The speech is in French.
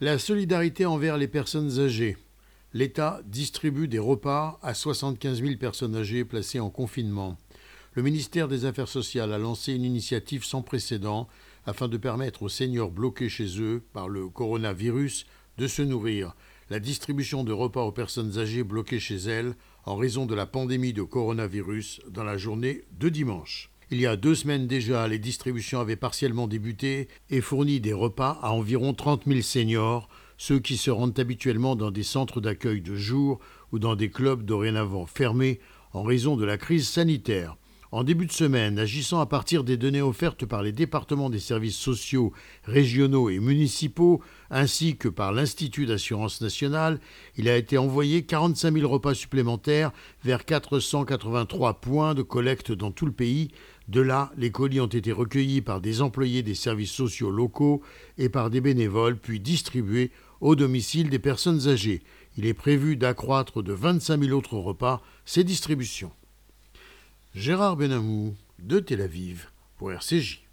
La solidarité envers les personnes âgées. L'État distribue des repas à 75 000 personnes âgées placées en confinement. Le ministère des Affaires sociales a lancé une initiative sans précédent afin de permettre aux seniors bloqués chez eux par le coronavirus de se nourrir. La distribution de repas aux personnes âgées bloquées chez elles en raison de la pandémie de coronavirus dans la journée de dimanche. Il y a deux semaines déjà, les distributions avaient partiellement débuté et fourni des repas à environ 30 000 seniors, ceux qui se rendent habituellement dans des centres d'accueil de jour ou dans des clubs dorénavant fermés en raison de la crise sanitaire. En début de semaine, agissant à partir des données offertes par les départements des services sociaux régionaux et municipaux, ainsi que par l'Institut d'assurance nationale, il a été envoyé 45 000 repas supplémentaires vers 483 points de collecte dans tout le pays. De là, les colis ont été recueillis par des employés des services sociaux locaux et par des bénévoles, puis distribués au domicile des personnes âgées. Il est prévu d'accroître de 25 000 autres repas ces distributions. Gérard Benamou de Tel Aviv pour RCJ.